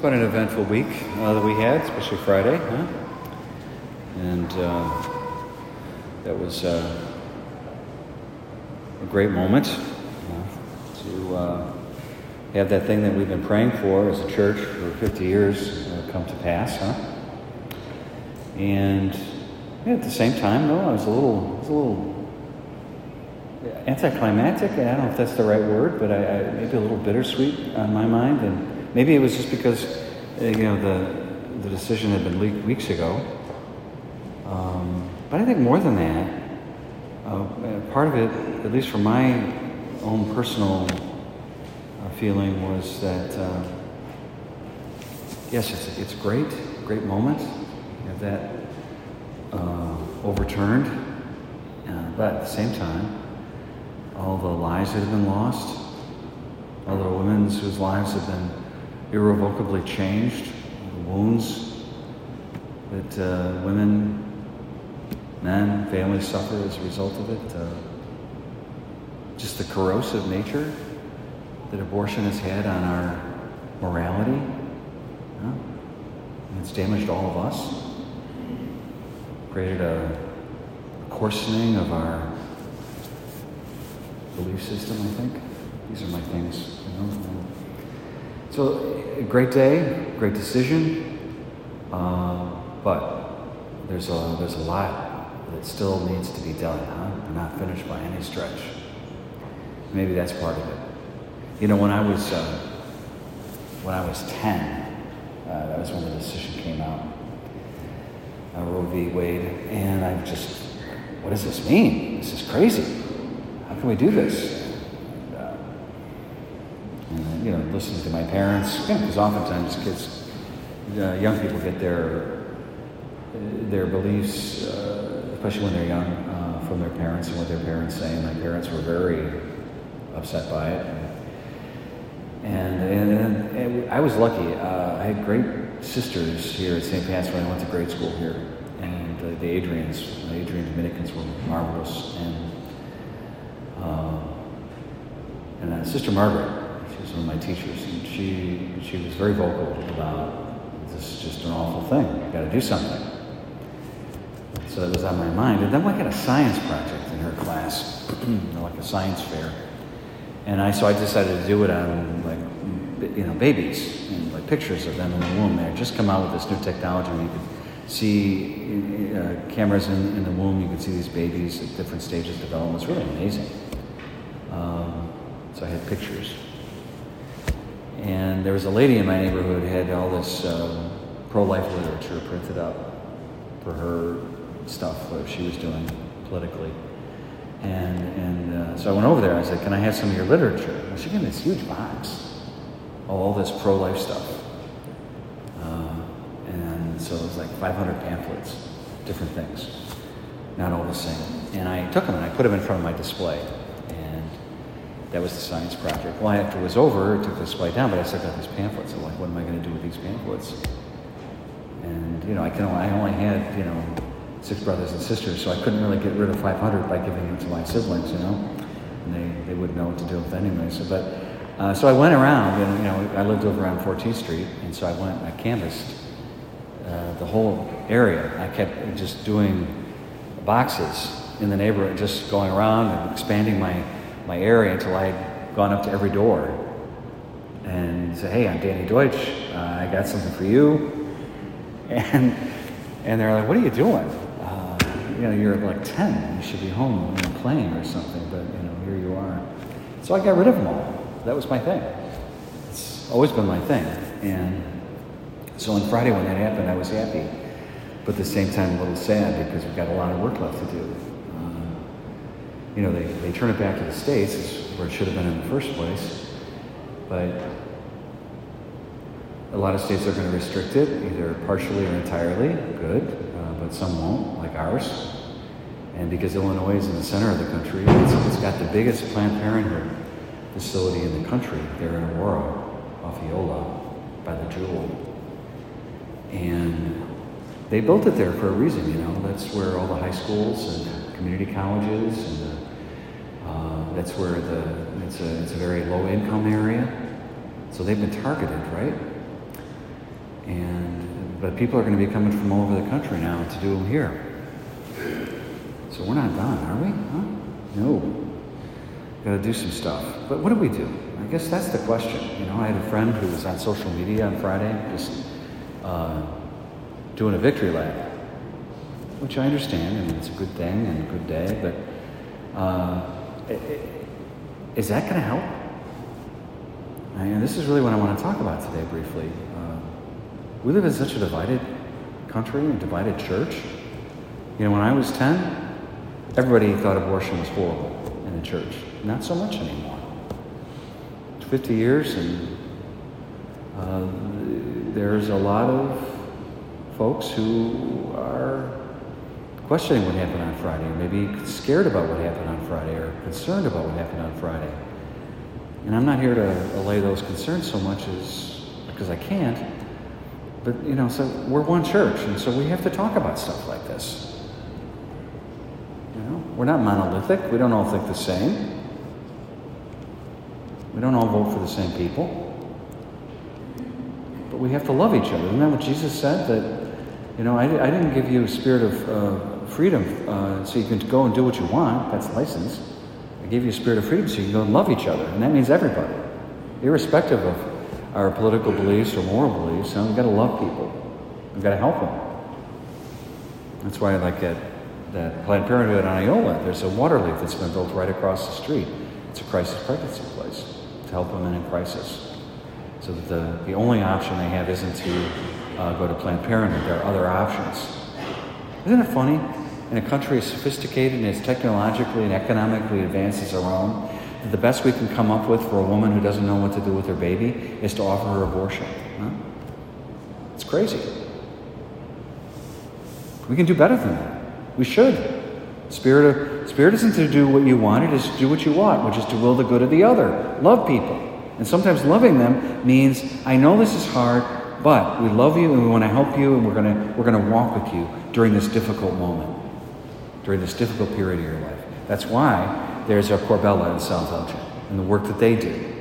quite an eventful week uh, that we had, especially Friday, huh? And uh, that was uh, a great moment to uh, have that thing that we've been praying for as a church for 50 years uh, come to pass, huh? And yeah, at the same time, though, I was a little, was a little anticlimactic. I don't know if that's the right word, but I, I maybe a little bittersweet on my mind, and maybe it was just because uh, you know the the decision had been leaked weeks ago. Um, but I think more than that, uh, part of it, at least from my own personal uh, feeling, was that uh, yes, it's it's great, great moment. You have that uh, overturned, uh, but at the same time, all the lives that have been lost, all the women whose lives have been irrevocably changed, the wounds that uh, women, men, families suffer as a result of it, uh, just the corrosive nature that abortion has had on our morality. It's damaged all of us, created a coarsening of our belief system, I think. These are my things, you know. So, a great day, great decision, uh, but there's a, there's a lot that still needs to be done, huh? We're not finished by any stretch. Maybe that's part of it. You know, when I was, uh, when I was 10, uh, that was when the decision came out, uh, Roe v. Wade, and I just, what does this mean? This is crazy How can we do this? And, uh, and you know, listening to my parents, because oftentimes kids, uh, young people get their their beliefs, uh, especially when they're young, uh, from their parents and what their parents say. And my parents were very upset by it. And, and, and, and I was lucky. Uh, I had great sisters here at St. Pat's when I went to grade school here. And uh, the Adrians, the Adrian Dominicans were marvelous. And uh, and uh, Sister Margaret, she was one of my teachers, and she, she was very vocal about this is just an awful thing. You've got to do something. So that was on my mind. And then we got a science project in her class, like a science fair. And I, so I decided to do it on like, you know, babies and like pictures of them in the womb. They had just come out with this new technology where you could see uh, cameras in, in the womb. You could see these babies at different stages of development. It's really amazing. Um, so I had pictures. And there was a lady in my neighborhood who had all this um, pro-life literature printed up for her stuff, what she was doing politically. And, and uh, so I went over there I said, Can I have some of your literature? And she gave me this huge box, all this pro life stuff. Uh, and so it was like 500 pamphlets, different things, not all the same. And I took them and I put them in front of my display. That was the science project. Well, after it was over, it took the display down, but I still got these pamphlets. I'm like, what am I going to do with these pamphlets? And, you know, I, can only, I only had, you know, six brothers and sisters, so I couldn't really get rid of 500 by giving them to my siblings, you know? And they, they wouldn't know what to do with anyway. So, but, uh, so I went around, and, you know, I lived over on 14th Street, and so I went and I canvassed uh, the whole area. I kept just doing boxes in the neighborhood, just going around and expanding my my area until I had gone up to every door and said, "Hey, I'm Danny Deutsch. Uh, I got something for you." And and they're like, "What are you doing? Uh, you know, you're like 10. You should be home playing or something." But you know, here you are. So I got rid of them all. That was my thing. It's always been my thing. And so on Friday when that happened, I was happy, but at the same time a little sad because we've got a lot of work left to do you know, they, they turn it back to the states, where it should have been in the first place. But a lot of states are going to restrict it, either partially or entirely. Good, uh, but some won't, like ours. And because Illinois is in the center of the country, it's, it's got the biggest Planned Parenthood facility in the country there in Aurora, off Eola, by the Jewel. And they built it there for a reason, you know. That's where all the high schools and community colleges and the that's where the it's a it's a very low income area, so they've been targeted, right? And, but people are going to be coming from all over the country now to do them here. So we're not done, are we? Huh? No. Got to do some stuff. But what do we do? I guess that's the question. You know, I had a friend who was on social media on Friday just uh, doing a victory lap, which I understand, and it's a good thing and a good day, but uh, is that going to help? And this is really what I want to talk about today briefly. Uh, we live in such a divided country and divided church. You know, when I was 10, everybody thought abortion was horrible in the church. Not so much anymore. 50 years, and uh, there's a lot of folks who are questioning what happened on Friday, or maybe scared about what happened on Friday, or concerned about what happened on Friday. And I'm not here to allay those concerns so much as because I can't. But you know, so we're one church, and so we have to talk about stuff like this. You know, we're not monolithic. We don't all think the same. We don't all vote for the same people. But we have to love each other. Isn't that what Jesus said? That, you know, I, I didn't give you a spirit of uh, freedom uh, so you can go and do what you want. That's license. I gave you a spirit of freedom so you can go and love each other. And that means everybody, irrespective of our political beliefs or moral beliefs. We've got to love people. We've got to help them. That's why I like that, that Planned Parenthood on Eola. There's a water leak that's been built right across the street. It's a crisis pregnancy place to help women in crisis. So that the, the only option they have isn't to uh, go to Planned Parenthood. There are other options. Isn't it funny? In a country as sophisticated and as technologically and economically advanced as our own, that the best we can come up with for a woman who doesn't know what to do with her baby is to offer her abortion. Huh? It's crazy. We can do better than that. We should. Spirit, of, spirit isn't to do what you want, it is to do what you want, which is to will the good of the other. Love people. And sometimes loving them means, I know this is hard, but we love you and we want to help you and we're going to, we're going to walk with you during this difficult moment, during this difficult period of your life. That's why there's a Corbella in South Elgin and the work that they do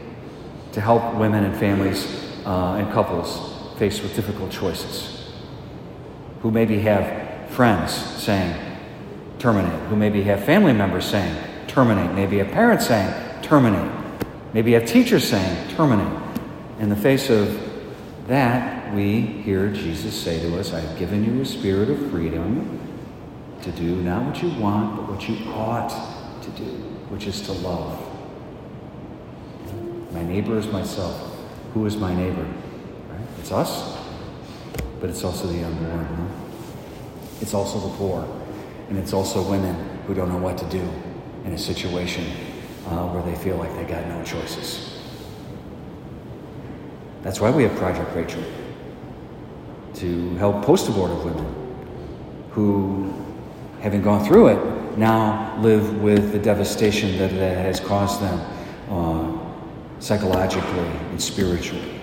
to help women and families uh, and couples faced with difficult choices who maybe have friends saying, terminate, who maybe have family members saying, terminate, maybe a parent saying, terminate, maybe have teachers saying, terminate. In the face of that, we hear Jesus say to us, I've given you a spirit of freedom to do not what you want, but what you ought to do, which is to love. My neighbor is myself. Who is my neighbor? Right? It's us, but it's also the unborn. Huh? It's also the poor, and it's also women who don't know what to do in a situation uh, where they feel like they got no choices. That's why we have Project Rachel to help post abortive women who, having gone through it, now live with the devastation that it has caused them uh, psychologically and spiritually,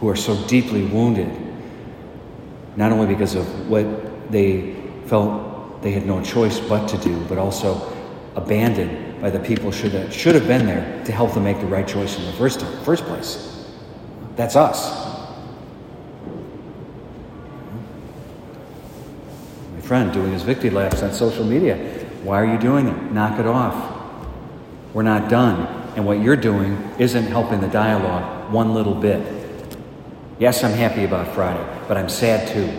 who are so deeply wounded, not only because of what they felt they had no choice but to do, but also abandoned by the people should have, should have been there to help them make the right choice in the first, first place. That's us. Friend doing his victory laps on social media. Why are you doing it? Knock it off. We're not done. And what you're doing isn't helping the dialogue one little bit. Yes, I'm happy about Friday, but I'm sad too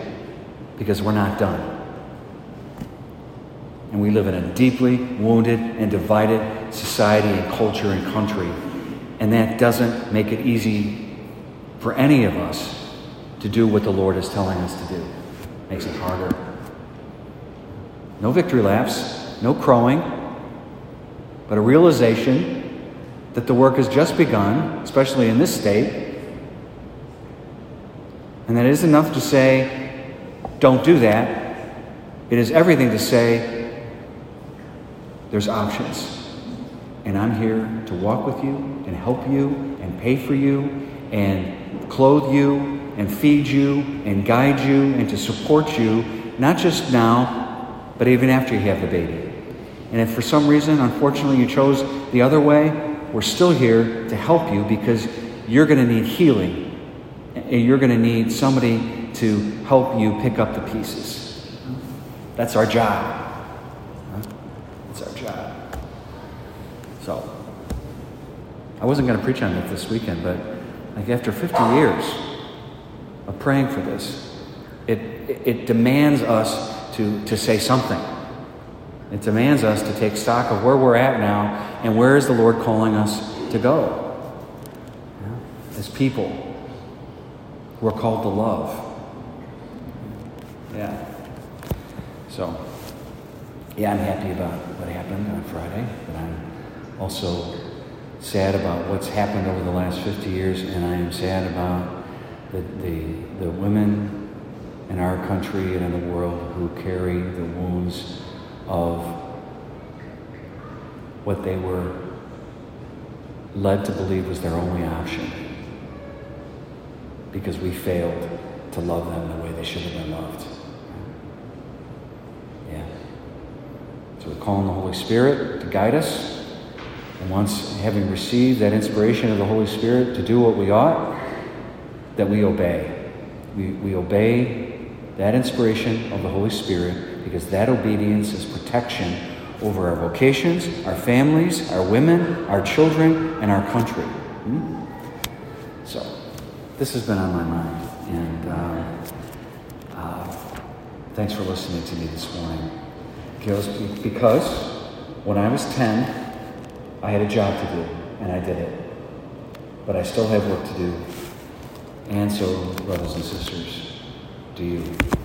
because we're not done. And we live in a deeply wounded and divided society and culture and country. And that doesn't make it easy for any of us to do what the Lord is telling us to do. It Makes it harder. No victory laps, no crowing, but a realization that the work has just begun, especially in this state, and that it isn't enough to say, don't do that. It is everything to say, there's options. And I'm here to walk with you and help you and pay for you and clothe you and feed you and guide you and to support you, not just now, but even after you have the baby. And if for some reason, unfortunately, you chose the other way, we're still here to help you because you're going to need healing and you're going to need somebody to help you pick up the pieces. That's our job. That's our job. So, I wasn't going to preach on it this weekend, but like after 50 years of praying for this, it, it demands us to, to say something. It demands us to take stock of where we're at now and where is the Lord calling us to go. As people we're called to love. Yeah. So, yeah, I'm happy about what happened on Friday, but I'm also sad about what's happened over the last 50 years, and I am sad about the, the, the women in our country and in the world who carry the wounds of what they were led to believe was their only option because we failed to love them the way they should have been loved. Yeah. So we're calling the Holy Spirit to guide us. And once having received that inspiration of the Holy Spirit to do what we ought, that we obey. We, we obey that inspiration of the Holy Spirit because that obedience is protection over our vocations, our families, our women, our children, and our country. Hmm? So, this has been on my mind. And um, uh, thanks for listening to me this morning. Because when I was 10, I had a job to do, and I did it. But I still have work to do. And so, brothers and sisters, do you.